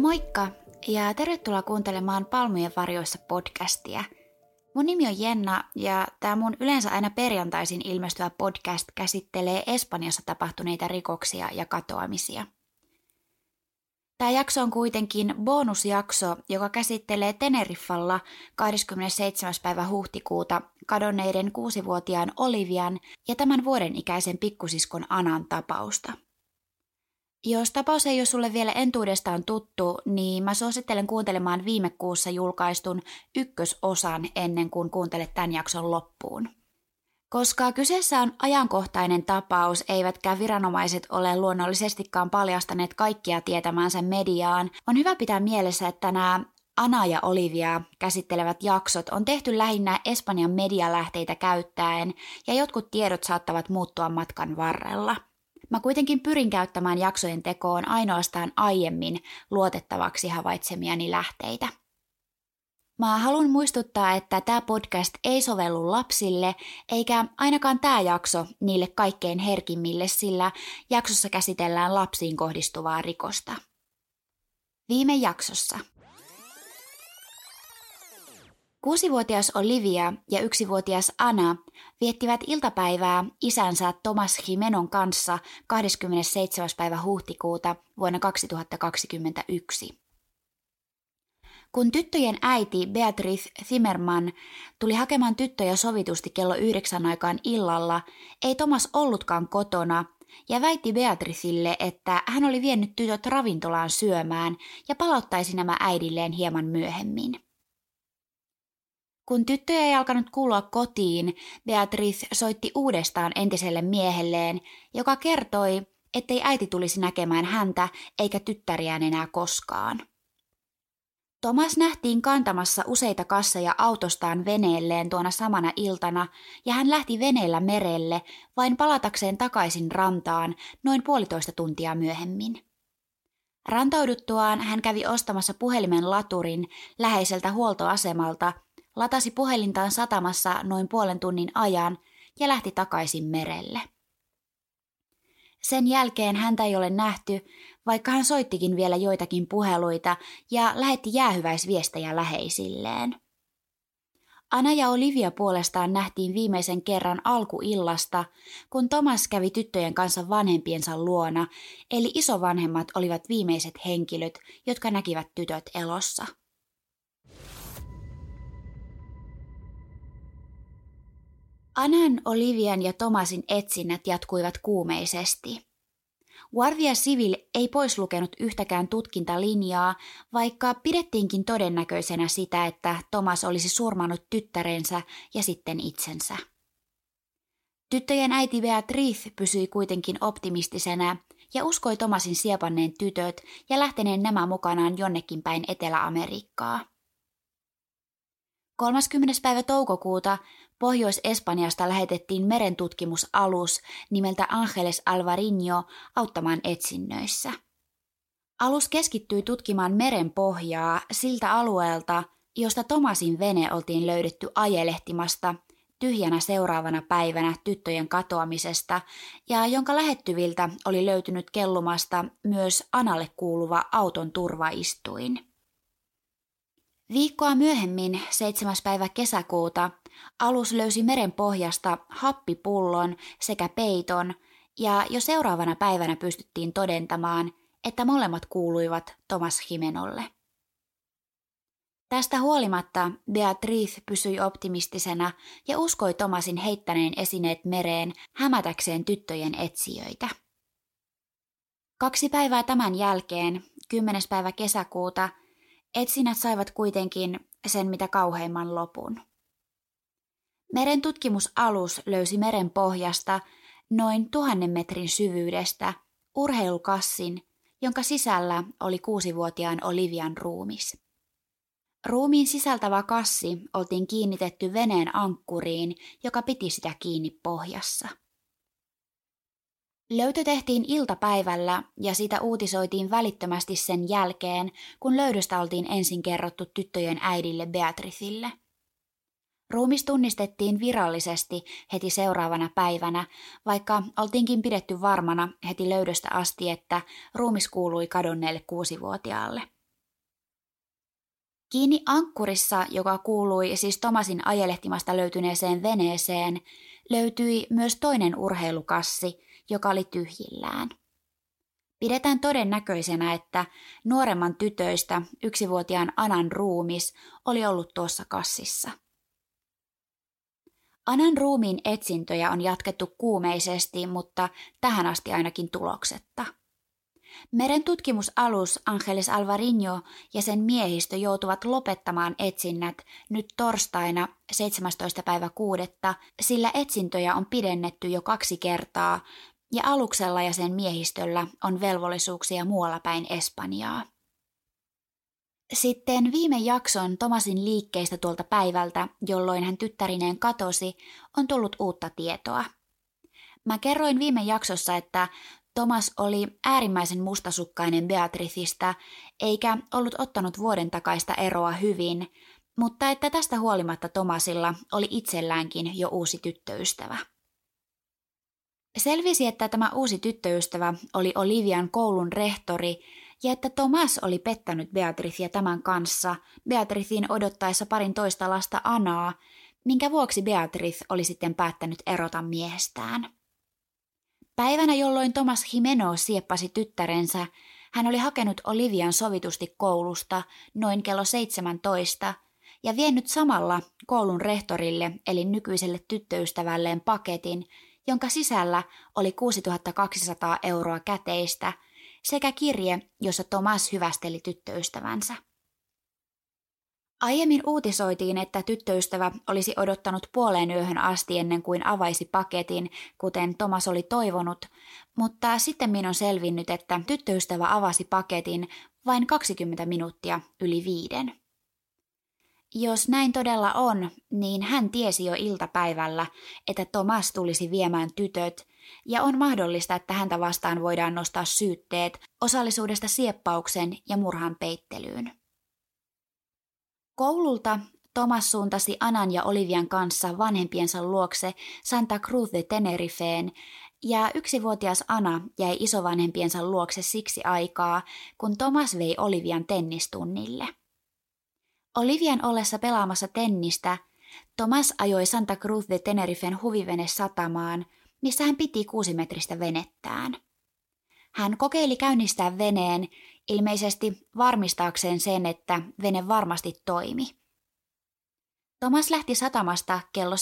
Moikka ja tervetuloa kuuntelemaan Palmujen varjoissa podcastia. Mun nimi on Jenna ja tämä mun yleensä aina perjantaisin ilmestyvä podcast käsittelee Espanjassa tapahtuneita rikoksia ja katoamisia. Tämä jakso on kuitenkin bonusjakso, joka käsittelee Teneriffalla 27. päivä huhtikuuta kadonneiden kuusivuotiaan Olivian ja tämän vuoden ikäisen pikkusiskon Anan tapausta – jos tapaus ei ole sulle vielä entuudestaan tuttu, niin mä suosittelen kuuntelemaan viime kuussa julkaistun ykkösosan ennen kuin kuuntelet tämän jakson loppuun. Koska kyseessä on ajankohtainen tapaus, eivätkä viranomaiset ole luonnollisestikaan paljastaneet kaikkia tietämänsä mediaan, on hyvä pitää mielessä, että nämä Ana ja Olivia käsittelevät jaksot on tehty lähinnä Espanjan medialähteitä käyttäen, ja jotkut tiedot saattavat muuttua matkan varrella – Mä kuitenkin pyrin käyttämään jaksojen tekoon ainoastaan aiemmin luotettavaksi havaitsemiani lähteitä. Mä haluan muistuttaa, että tämä podcast ei sovellu lapsille, eikä ainakaan tämä jakso niille kaikkein herkimmille, sillä jaksossa käsitellään lapsiin kohdistuvaa rikosta. Viime jaksossa – Kuusivuotias Olivia ja yksivuotias Anna viettivät iltapäivää isänsä Thomas Jimenon kanssa 27. päivä huhtikuuta vuonna 2021. Kun tyttöjen äiti Beatrice Zimmerman tuli hakemaan tyttöjä sovitusti kello yhdeksän aikaan illalla, ei Thomas ollutkaan kotona ja väitti Beatricille, että hän oli vienyt tytöt ravintolaan syömään ja palauttaisi nämä äidilleen hieman myöhemmin. Kun tyttöjä ei alkanut kuulua kotiin, Beatrice soitti uudestaan entiselle miehelleen, joka kertoi, ettei äiti tulisi näkemään häntä eikä tyttäriään enää koskaan. Thomas nähtiin kantamassa useita kasseja autostaan veneelleen tuona samana iltana, ja hän lähti veneellä merelle vain palatakseen takaisin rantaan noin puolitoista tuntia myöhemmin. Rantauduttuaan hän kävi ostamassa puhelimen laturin läheiseltä huoltoasemalta latasi puhelintaan satamassa noin puolen tunnin ajan ja lähti takaisin merelle. Sen jälkeen häntä ei ole nähty, vaikka hän soittikin vielä joitakin puheluita ja lähetti jäähyväisviestejä läheisilleen. Anna ja Olivia puolestaan nähtiin viimeisen kerran alkuillasta, kun Thomas kävi tyttöjen kanssa vanhempiensa luona, eli isovanhemmat olivat viimeiset henkilöt, jotka näkivät tytöt elossa. Anan, Olivian ja Tomasin etsinnät jatkuivat kuumeisesti. Guardia Civil ei pois lukenut yhtäkään tutkintalinjaa, vaikka pidettiinkin todennäköisenä sitä, että Thomas olisi surmannut tyttärensä ja sitten itsensä. Tyttöjen äiti Beatrice pysyi kuitenkin optimistisena ja uskoi Tomasin siepanneen tytöt ja lähteneen nämä mukanaan jonnekin päin Etelä-Amerikkaa. 30. päivä toukokuuta Pohjois-Espanjasta lähetettiin merentutkimusalus nimeltä Angeles Alvarinho auttamaan etsinnöissä. Alus keskittyi tutkimaan meren pohjaa siltä alueelta, josta Tomasin vene oltiin löydetty ajelehtimasta tyhjänä seuraavana päivänä tyttöjen katoamisesta ja jonka lähettyviltä oli löytynyt kellumasta myös Analle kuuluva auton turvaistuin. Viikkoa myöhemmin, 7. päivä kesäkuuta, alus löysi meren pohjasta happipullon sekä peiton, ja jo seuraavana päivänä pystyttiin todentamaan, että molemmat kuuluivat Thomas Himenolle. Tästä huolimatta Beatrice pysyi optimistisena ja uskoi Thomasin heittäneen esineet mereen hämätäkseen tyttöjen etsijöitä. Kaksi päivää tämän jälkeen, 10. päivä kesäkuuta, etsinnät saivat kuitenkin sen mitä kauheimman lopun. Meren tutkimusalus löysi meren pohjasta noin tuhannen metrin syvyydestä urheilukassin, jonka sisällä oli kuusivuotiaan Olivian ruumis. Ruumiin sisältävä kassi oltiin kiinnitetty veneen ankkuriin, joka piti sitä kiinni pohjassa. Löytö tehtiin iltapäivällä ja sitä uutisoitiin välittömästi sen jälkeen, kun löydöstä oltiin ensin kerrottu tyttöjen äidille Beatricille. Ruumis tunnistettiin virallisesti heti seuraavana päivänä, vaikka oltiinkin pidetty varmana heti löydöstä asti, että ruumis kuului kadonneelle kuusivuotiaalle. Kiinni ankkurissa, joka kuului siis Tomasin ajelehtimasta löytyneeseen veneeseen, löytyi myös toinen urheilukassi, joka oli tyhjillään. Pidetään todennäköisenä, että nuoremman tytöistä yksivuotiaan Anan ruumis oli ollut tuossa kassissa. Anan ruumiin etsintöjä on jatkettu kuumeisesti, mutta tähän asti ainakin tuloksetta. Meren tutkimusalus Angeles Alvarinho ja sen miehistö joutuvat lopettamaan etsinnät nyt torstaina 17. päivä 6. sillä etsintöjä on pidennetty jo kaksi kertaa ja aluksella ja sen miehistöllä on velvollisuuksia muualla päin Espanjaa. Sitten viime jakson Tomasin liikkeistä tuolta päivältä, jolloin hän tyttärineen katosi, on tullut uutta tietoa. Mä kerroin viime jaksossa, että Thomas oli äärimmäisen mustasukkainen Beatricista, eikä ollut ottanut vuoden takaista eroa hyvin, mutta että tästä huolimatta Tomasilla oli itselläänkin jo uusi tyttöystävä. Selvisi, että tämä uusi tyttöystävä oli Olivian koulun rehtori ja että Thomas oli pettänyt Beatricia tämän kanssa Beatricin odottaessa parin toista lasta Anaa, minkä vuoksi Beatrice oli sitten päättänyt erota miehestään. Päivänä, jolloin Thomas Jimeno sieppasi tyttärensä, hän oli hakenut Olivian sovitusti koulusta noin kello 17 ja vienyt samalla koulun rehtorille eli nykyiselle tyttöystävälleen paketin, jonka sisällä oli 6200 euroa käteistä sekä kirje, jossa Thomas hyvästeli tyttöystävänsä. Aiemmin uutisoitiin, että tyttöystävä olisi odottanut puoleen yöhön asti ennen kuin avaisi paketin, kuten Thomas oli toivonut, mutta sitten on selvinnyt, että tyttöystävä avasi paketin vain 20 minuuttia yli viiden. Jos näin todella on, niin hän tiesi jo iltapäivällä, että Thomas tulisi viemään tytöt, ja on mahdollista, että häntä vastaan voidaan nostaa syytteet osallisuudesta sieppauksen ja murhan peittelyyn. Koululta Thomas suuntasi Anan ja Olivian kanssa vanhempiensa luokse Santa Cruz de Tenerifeen, ja yksivuotias Ana jäi isovanhempiensa luokse siksi aikaa, kun Thomas vei Olivian tennistunnille. Olivian ollessa pelaamassa tennistä, Thomas ajoi Santa Cruz de Tenerifen huvivene satamaan, missä hän piti kuusimetristä venettään. Hän kokeili käynnistää veneen, ilmeisesti varmistaakseen sen, että vene varmasti toimi. Thomas lähti satamasta kello 17.56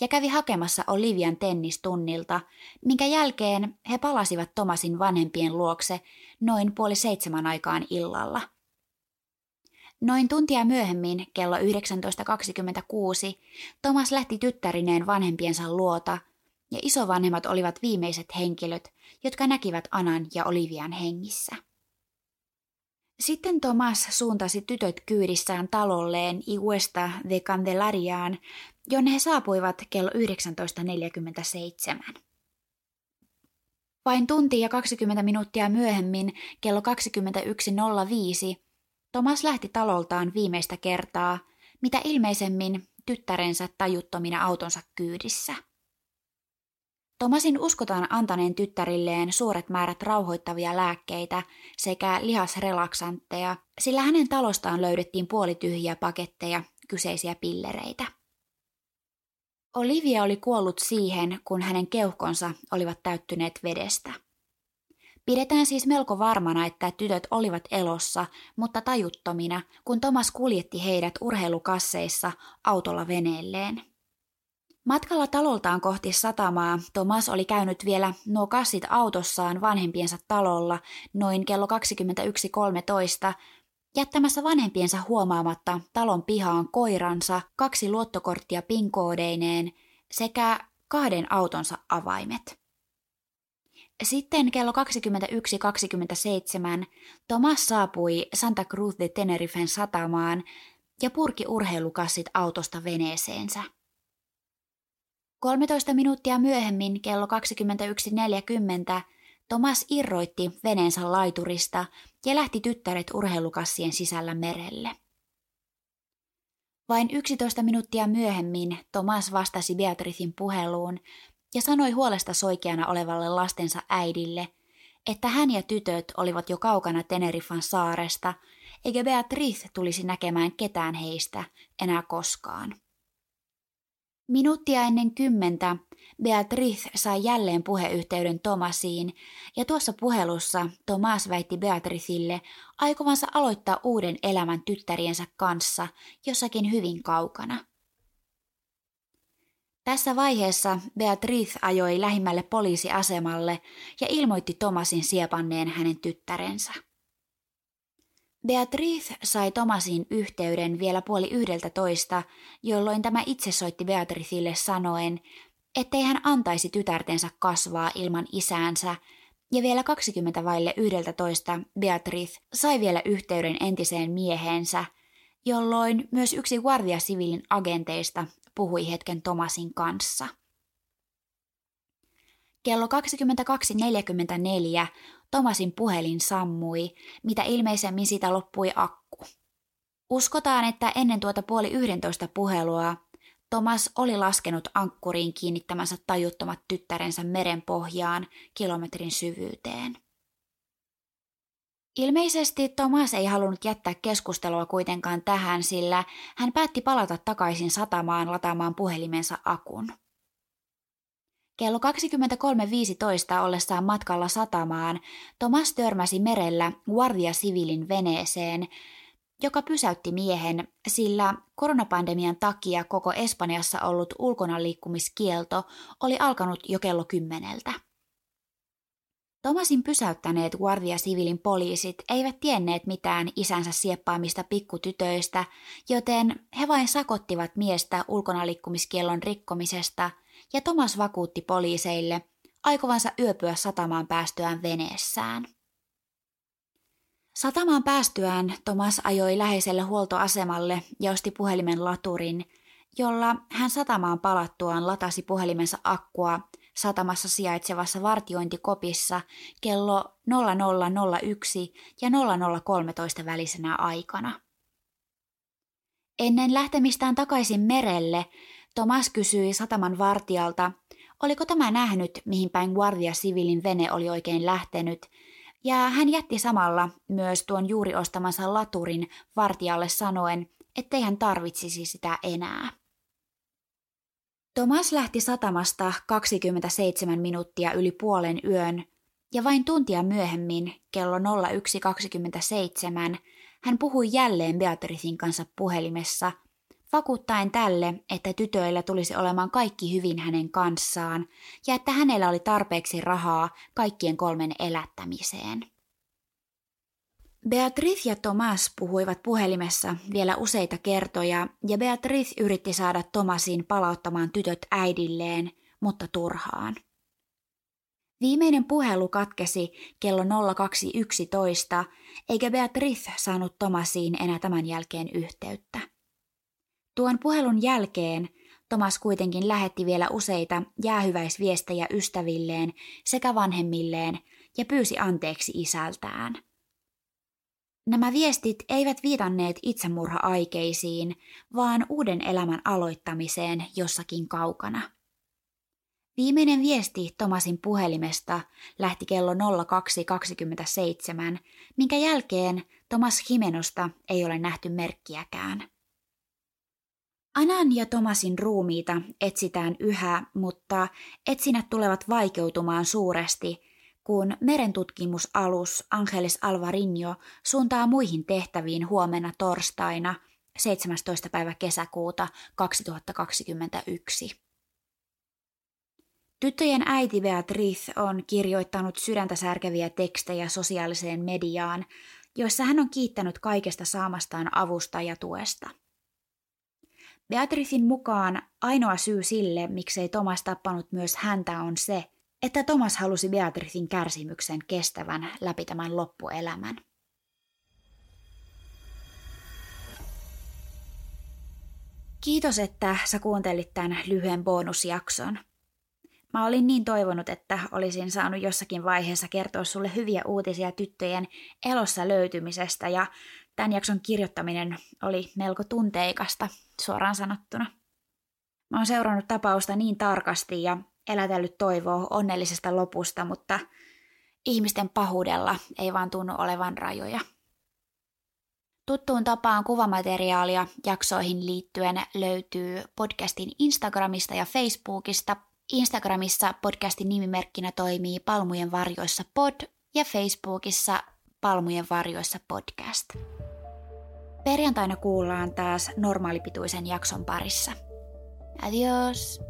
ja kävi hakemassa Olivian tennistunnilta, minkä jälkeen he palasivat Thomasin vanhempien luokse noin puoli seitsemän aikaan illalla. Noin tuntia myöhemmin, kello 19.26, Thomas lähti tyttärineen vanhempiensa luota – ja isovanhemmat olivat viimeiset henkilöt, jotka näkivät Anan ja Olivian hengissä. Sitten Thomas suuntasi tytöt kyydissään talolleen Iguesta de Candelariaan, jonne he saapuivat kello 19.47. Vain tunti ja 20 minuuttia myöhemmin, kello 21.05, Thomas lähti taloltaan viimeistä kertaa, mitä ilmeisemmin tyttärensä tajuttomina autonsa kyydissä. Tomasin uskotaan antaneen tyttärilleen suuret määrät rauhoittavia lääkkeitä sekä lihasrelaksantteja, sillä hänen talostaan löydettiin puolityhjiä paketteja kyseisiä pillereitä. Olivia oli kuollut siihen, kun hänen keuhkonsa olivat täyttyneet vedestä. Pidetään siis melko varmana, että tytöt olivat elossa, mutta tajuttomina, kun Thomas kuljetti heidät urheilukasseissa autolla veneelleen. Matkalla taloltaan kohti satamaa Thomas oli käynyt vielä nuo kassit autossaan vanhempiensa talolla noin kello 21.13 jättämässä vanhempiensa huomaamatta talon pihaan koiransa, kaksi luottokorttia pinkoodeineen sekä kahden autonsa avaimet. Sitten kello 21.27 Thomas saapui Santa Cruz de Tenerifen satamaan ja purki urheilukassit autosta veneeseensä. 13 minuuttia myöhemmin kello 21.40 Thomas irroitti veneensä laiturista ja lähti tyttäret urheilukassien sisällä merelle. Vain 11 minuuttia myöhemmin Thomas vastasi Beatricein puheluun ja sanoi huolesta soikeana olevalle lastensa äidille, että hän ja tytöt olivat jo kaukana Tenerifan saaresta, eikä Beatrice tulisi näkemään ketään heistä enää koskaan. Minuuttia ennen kymmentä Beatrice sai jälleen puheyhteyden Tomasiin, ja tuossa puhelussa Tomas väitti Beatricille aikovansa aloittaa uuden elämän tyttäriensä kanssa jossakin hyvin kaukana. Tässä vaiheessa Beatrice ajoi lähimmälle poliisiasemalle ja ilmoitti Tomasin siepanneen hänen tyttärensä. Beatrice sai Tomasin yhteyden vielä puoli yhdeltä toista, jolloin tämä itse soitti Beatricille sanoen, ettei hän antaisi tytärtensä kasvaa ilman isäänsä, ja vielä 20 vaille yhdeltä toista Beatrice sai vielä yhteyden entiseen mieheensä, jolloin myös yksi Guardia agenteista puhui hetken Tomasin kanssa. Kello 22.44 Tomasin puhelin sammui, mitä ilmeisemmin sitä loppui akku. Uskotaan, että ennen tuota puoli yhdentoista puhelua Thomas oli laskenut ankkuriin kiinnittämänsä tajuttomat tyttärensä meren pohjaan kilometrin syvyyteen. Ilmeisesti Thomas ei halunnut jättää keskustelua kuitenkaan tähän, sillä hän päätti palata takaisin satamaan lataamaan puhelimensa akun. Kello 23.15 ollessaan matkalla satamaan Thomas törmäsi merellä Guardia Civilin veneeseen, joka pysäytti miehen, sillä koronapandemian takia koko Espanjassa ollut ulkonaliikkumiskielto oli alkanut jo kello kymmeneltä. Tomasin pysäyttäneet Guardia Civilin poliisit eivät tienneet mitään isänsä sieppaamista pikkutytöistä, joten he vain sakottivat miestä ulkonaliikkumiskiellon rikkomisesta, ja Tomas vakuutti poliiseille aikovansa yöpyä satamaan päästyään veneessään. Satamaan päästyään Tomas ajoi läheiselle huoltoasemalle ja osti puhelimen laturin, jolla hän satamaan palattuaan latasi puhelimensa akkua satamassa sijaitsevassa vartiointikopissa kello 0001 ja 0013 välisenä aikana. Ennen lähtemistään takaisin merelle, Thomas kysyi sataman vartijalta, oliko tämä nähnyt, mihin päin Guardia Civilin vene oli oikein lähtenyt, ja hän jätti samalla myös tuon juuri ostamansa laturin vartijalle sanoen, ettei hän tarvitsisi sitä enää. Thomas lähti satamasta 27 minuuttia yli puolen yön, ja vain tuntia myöhemmin, kello 01.27, hän puhui jälleen Beatricin kanssa puhelimessa, vakuuttaen tälle, että tytöillä tulisi olemaan kaikki hyvin hänen kanssaan ja että hänellä oli tarpeeksi rahaa kaikkien kolmen elättämiseen. Beatrice ja Thomas puhuivat puhelimessa vielä useita kertoja ja Beatrice yritti saada Thomasin palauttamaan tytöt äidilleen, mutta turhaan. Viimeinen puhelu katkesi kello 02.11, eikä Beatrice saanut Thomasiin enää tämän jälkeen yhteyttä. Tuon puhelun jälkeen Thomas kuitenkin lähetti vielä useita jäähyväisviestejä ystävilleen sekä vanhemmilleen ja pyysi anteeksi isältään – Nämä viestit eivät viitanneet itsemurha-aikeisiin, vaan uuden elämän aloittamiseen jossakin kaukana. Viimeinen viesti Tomasin puhelimesta lähti kello 02.27, minkä jälkeen Tomas Himenosta ei ole nähty merkkiäkään. Anan ja Tomasin ruumiita etsitään yhä, mutta etsinnät tulevat vaikeutumaan suuresti – kun merentutkimusalus Angeles Alvarinho suuntaa muihin tehtäviin huomenna torstaina 17. päivä kesäkuuta 2021. Tyttöjen äiti Beatrice on kirjoittanut sydäntä särkeviä tekstejä sosiaaliseen mediaan, joissa hän on kiittänyt kaikesta saamastaan avusta ja tuesta. Beatricin mukaan ainoa syy sille, miksei Thomas tappanut myös häntä, on se, että Thomas halusi Beatricin kärsimyksen kestävän läpi tämän loppuelämän. Kiitos, että sä kuuntelit tämän lyhyen bonusjakson. Mä olin niin toivonut, että olisin saanut jossakin vaiheessa kertoa sulle hyviä uutisia tyttöjen elossa löytymisestä ja tämän jakson kirjoittaminen oli melko tunteikasta, suoraan sanottuna. Mä oon seurannut tapausta niin tarkasti ja elätellyt toivoa onnellisesta lopusta, mutta ihmisten pahuudella ei vaan tunnu olevan rajoja. Tuttuun tapaan kuvamateriaalia jaksoihin liittyen löytyy podcastin Instagramista ja Facebookista. Instagramissa podcastin nimimerkkinä toimii Palmujen varjoissa pod ja Facebookissa Palmujen varjoissa podcast. Perjantaina kuullaan taas normaalipituisen jakson parissa. Adios!